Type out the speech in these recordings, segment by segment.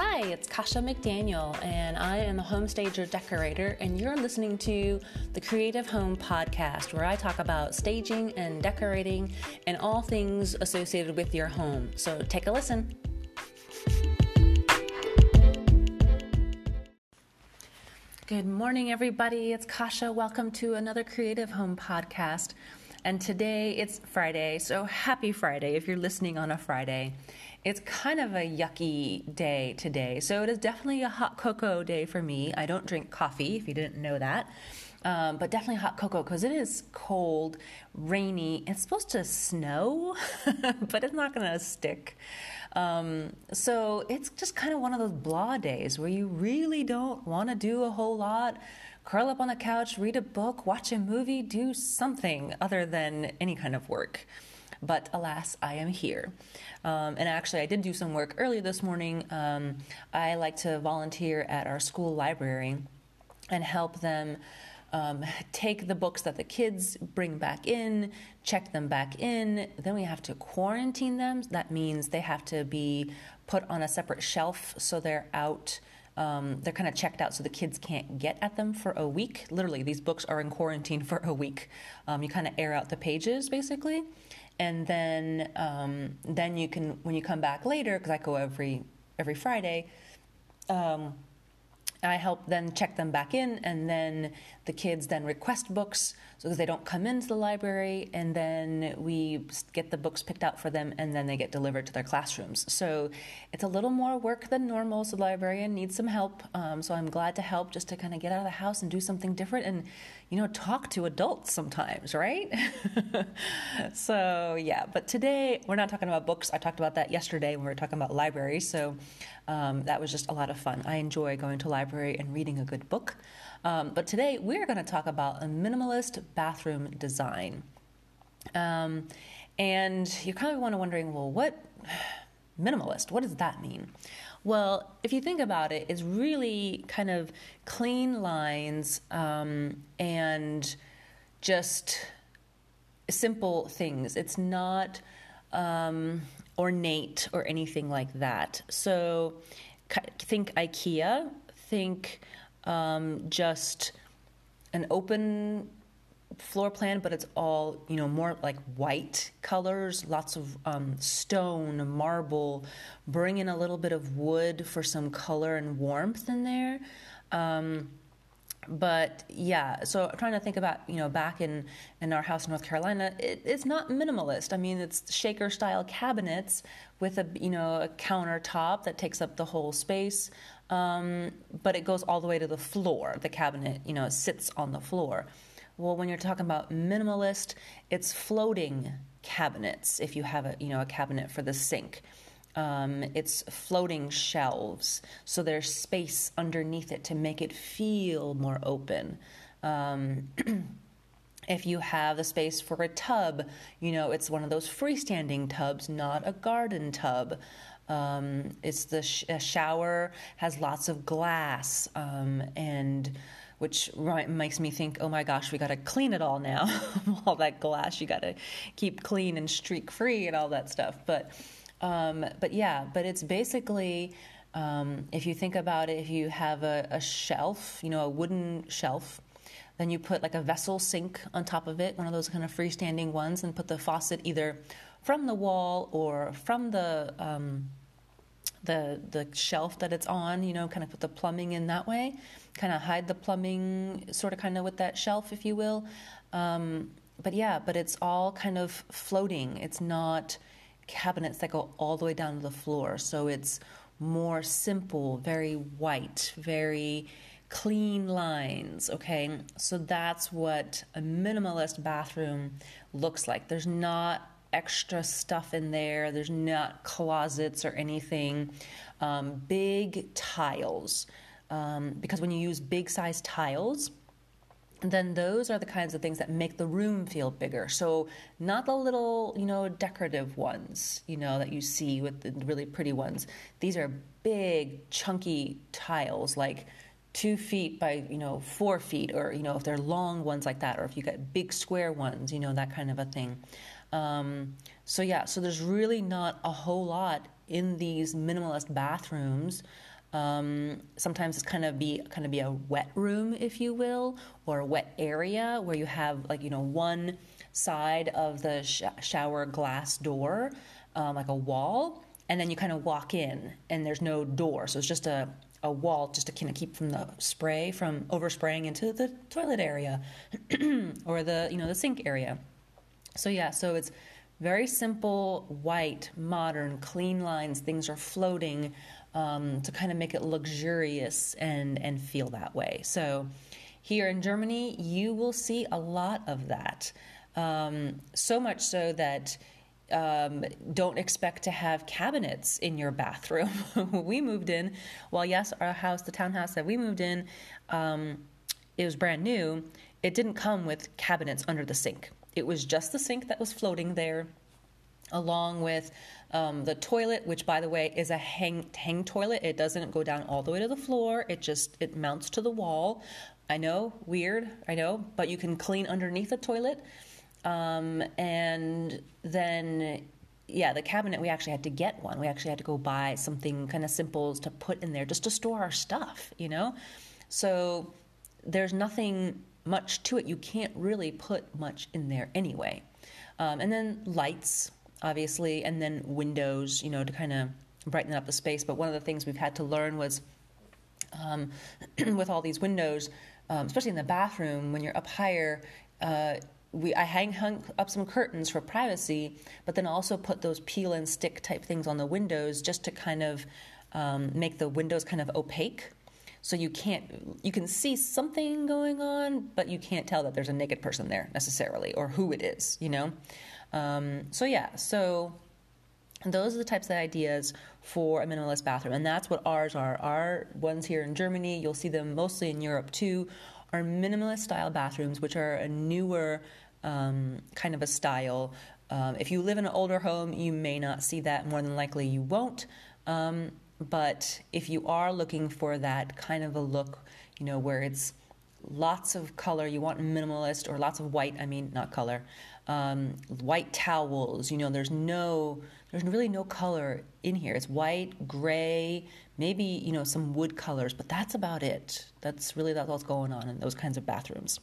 Hi, it's Kasha McDaniel, and I am a home stager decorator, and you're listening to the Creative Home Podcast, where I talk about staging and decorating and all things associated with your home. So take a listen. Good morning, everybody. It's Kasha. Welcome to another Creative Home Podcast. And today it's Friday, so happy Friday if you're listening on a Friday. It's kind of a yucky day today, so it is definitely a hot cocoa day for me. I don't drink coffee, if you didn't know that. Um, but definitely hot cocoa because it is cold, rainy. It's supposed to snow, but it's not going to stick. Um, so it's just kind of one of those blah days where you really don't want to do a whole lot curl up on the couch, read a book, watch a movie, do something other than any kind of work. But alas, I am here. Um, and actually, I did do some work earlier this morning. Um, I like to volunteer at our school library and help them um, take the books that the kids bring back in, check them back in. Then we have to quarantine them. That means they have to be put on a separate shelf so they're out um, they're kind of checked out so the kids can't get at them for a week. Literally, these books are in quarantine for a week. Um, you kind of air out the pages basically, and then um, then you can when you come back later because I go every every Friday. Um, I help then check them back in, and then the kids then request books so because they don't come into the library, and then we get the books picked out for them, and then they get delivered to their classrooms. So it's a little more work than normal. So the librarian needs some help. Um, so I'm glad to help just to kind of get out of the house and do something different, and you know, talk to adults sometimes, right? so yeah, but today we're not talking about books. I talked about that yesterday when we were talking about libraries. So um, that was just a lot of fun. I enjoy going to library and reading a good book. Um, but today we're going to talk about a minimalist bathroom design. Um, and you're kind of wanna wondering, well, what minimalist? What does that mean? Well, if you think about it, it's really kind of clean lines um, and just simple things. It's not um, ornate or anything like that. So think IKEA, think um, just an open floor plan, but it's all you know more like white colors, lots of um, stone, marble. Bring in a little bit of wood for some color and warmth in there. Um, but yeah, so I'm trying to think about you know back in in our house in North Carolina, it, it's not minimalist. I mean, it's shaker style cabinets with a you know a countertop that takes up the whole space, um, but it goes all the way to the floor. The cabinet you know sits on the floor. Well, when you're talking about minimalist, it's floating cabinets. If you have a you know a cabinet for the sink. Um, it's floating shelves, so there's space underneath it to make it feel more open. Um, if you have the space for a tub, you know, it's one of those freestanding tubs, not a garden tub. Um, it's the sh- shower has lots of glass um, and which makes me think, oh my gosh, we got to clean it all now. all that glass, you got to keep clean and streak free and all that stuff. But um, but yeah, but it's basically. Um, if you think about it, if you have a, a, shelf, you know, a wooden shelf, then you put like a vessel sink on top of it, one of those kind of freestanding ones, and put the faucet either from the wall or from the um, the the shelf that it's on. You know, kind of put the plumbing in that way, kind of hide the plumbing, sort of kind of with that shelf, if you will. Um, but yeah, but it's all kind of floating. It's not cabinets that go all the way down to the floor. So it's more simple, very white, very clean lines, okay? So that's what a minimalist bathroom looks like. There's not extra stuff in there, there's not closets or anything. Um, big tiles, um, because when you use big size tiles, then those are the kinds of things that make the room feel bigger. So not the little, you know, decorative ones, you know, that you see with the really pretty ones. These are big, chunky tiles, like two feet by, you know, four feet, or you know, if they're long ones like that, or if you get big square ones, you know, that kind of a thing. Um, so yeah, so there's really not a whole lot in these minimalist bathrooms. Um, sometimes it's kind of be kind of be a wet room, if you will, or a wet area where you have like you know one side of the sh- shower glass door, um, like a wall, and then you kind of walk in, and there's no door, so it's just a a wall just to kind of keep from the spray from overspraying into the toilet area or the you know the sink area. So yeah, so it's very simple, white, modern, clean lines. Things are floating um, to kind of make it luxurious and and feel that way. So here in Germany, you will see a lot of that. Um, so much so that um, don't expect to have cabinets in your bathroom. we moved in, well, yes, our house, the townhouse that we moved in, um, it was brand new. It didn't come with cabinets under the sink. It was just the sink that was floating there, along with um, the toilet, which, by the way, is a hang hang toilet. It doesn't go down all the way to the floor. It just it mounts to the wall. I know, weird. I know, but you can clean underneath the toilet. Um, and then, yeah, the cabinet, we actually had to get one. We actually had to go buy something kind of simple to put in there just to store our stuff, you know? So there's nothing much to it. You can't really put much in there anyway. Um, and then lights, obviously, and then windows, you know, to kind of brighten up the space. But one of the things we've had to learn was um, with all these windows, um, especially in the bathroom, when you're up higher, uh, we I hang hung up some curtains for privacy, but then also put those peel and stick type things on the windows just to kind of um, make the windows kind of opaque. So you can't you can see something going on, but you can't tell that there's a naked person there necessarily or who it is. You know. Um, so yeah. So those are the types of ideas for a minimalist bathroom, and that's what ours are. Our ones here in Germany, you'll see them mostly in Europe too are minimalist style bathrooms, which are a newer um, kind of a style. Um, if you live in an older home, you may not see that. More than likely, you won't. Um, but if you are looking for that kind of a look, you know, where it's lots of color, you want minimalist or lots of white, I mean, not color, um, white towels, you know, there's no, there's really no color in here. It's white, gray, maybe you know some wood colors, but that's about it. That's really that's what's going on in those kinds of bathrooms.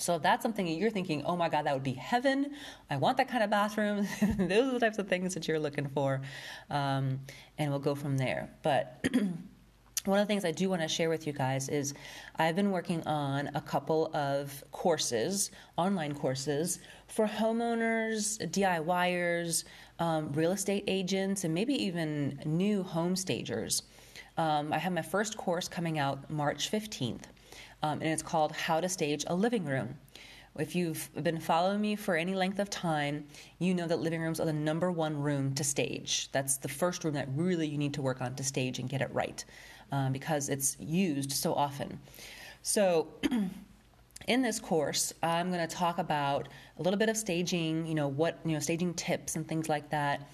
So if that's something that you're thinking, oh my God, that would be heaven. I want that kind of bathroom. Those are the types of things that you're looking for. Um, and we'll go from there. But one of the things I do want to share with you guys is I've been working on a couple of courses, online courses, for homeowners, DIYers, um, real estate agents, and maybe even new home stagers. Um, I have my first course coming out March 15th, um, and it's called How to Stage a Living Room. If you've been following me for any length of time, you know that living rooms are the number one room to stage. That's the first room that really you need to work on to stage and get it right um, because it's used so often. So, in this course, I'm going to talk about a little bit of staging, you know, what, you know, staging tips and things like that,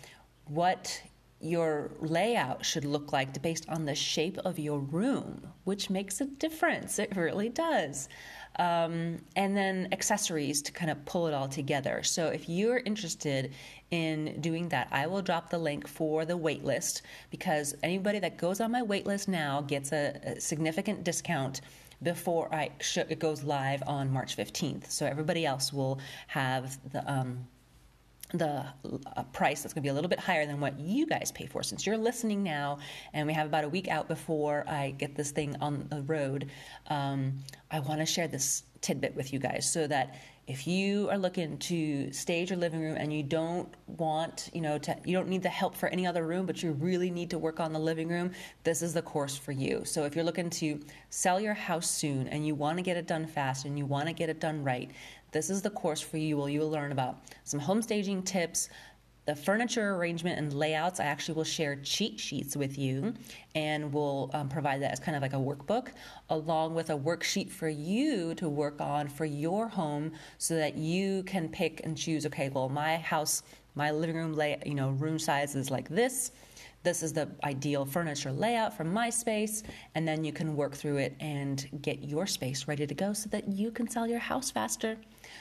what your layout should look like based on the shape of your room, which makes a difference. It really does. Um, and then accessories to kind of pull it all together. So if you're interested in doing that, I will drop the link for the waitlist because anybody that goes on my waitlist now gets a, a significant discount before I sh- it goes live on March 15th. So everybody else will have the um, the uh, price that's going to be a little bit higher than what you guys pay for since you're listening now and we have about a week out before i get this thing on the road um, i want to share this tidbit with you guys so that if you are looking to stage your living room and you don't want, you know, to, you don't need the help for any other room, but you really need to work on the living room, this is the course for you. So if you're looking to sell your house soon and you want to get it done fast and you want to get it done right, this is the course for you. Where you will learn about some home staging tips, the furniture arrangement and layouts, I actually will share cheat sheets with you and we'll um, provide that as kind of like a workbook along with a worksheet for you to work on for your home so that you can pick and choose okay, well, my house, my living room lay, you know, room size is like this this is the ideal furniture layout for my space, and then you can work through it and get your space ready to go so that you can sell your house faster.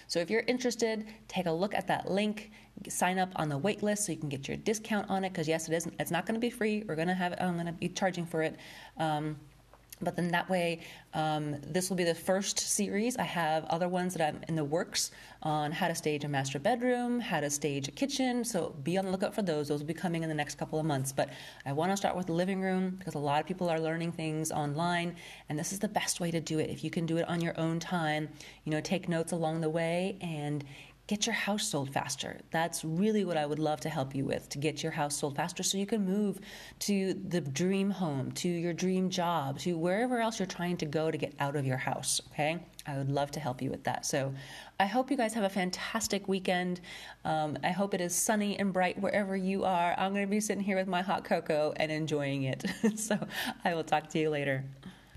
So if you're interested, take a look at that link, sign up on the wait list so you can get your discount on it. Because yes, it is. It's not going to be free. We're going to have. I'm going to be charging for it. Um, but then that way, um, this will be the first series. I have other ones that I'm in the works on how to stage a master bedroom, how to stage a kitchen. So be on the lookout for those. Those will be coming in the next couple of months. But I want to start with the living room because a lot of people are learning things online, and this is the best way to do it. If you can do it on your own time, you know, take notes along the way and get your house sold faster. That's really what I would love to help you with to get your house sold faster so you can move to the dream home, to your dream job, to wherever else you're trying to go to get out of your house. Okay? I would love to help you with that. So I hope you guys have a fantastic weekend. Um, I hope it is sunny and bright wherever you are. I'm going to be sitting here with my hot cocoa and enjoying it. so I will talk to you later.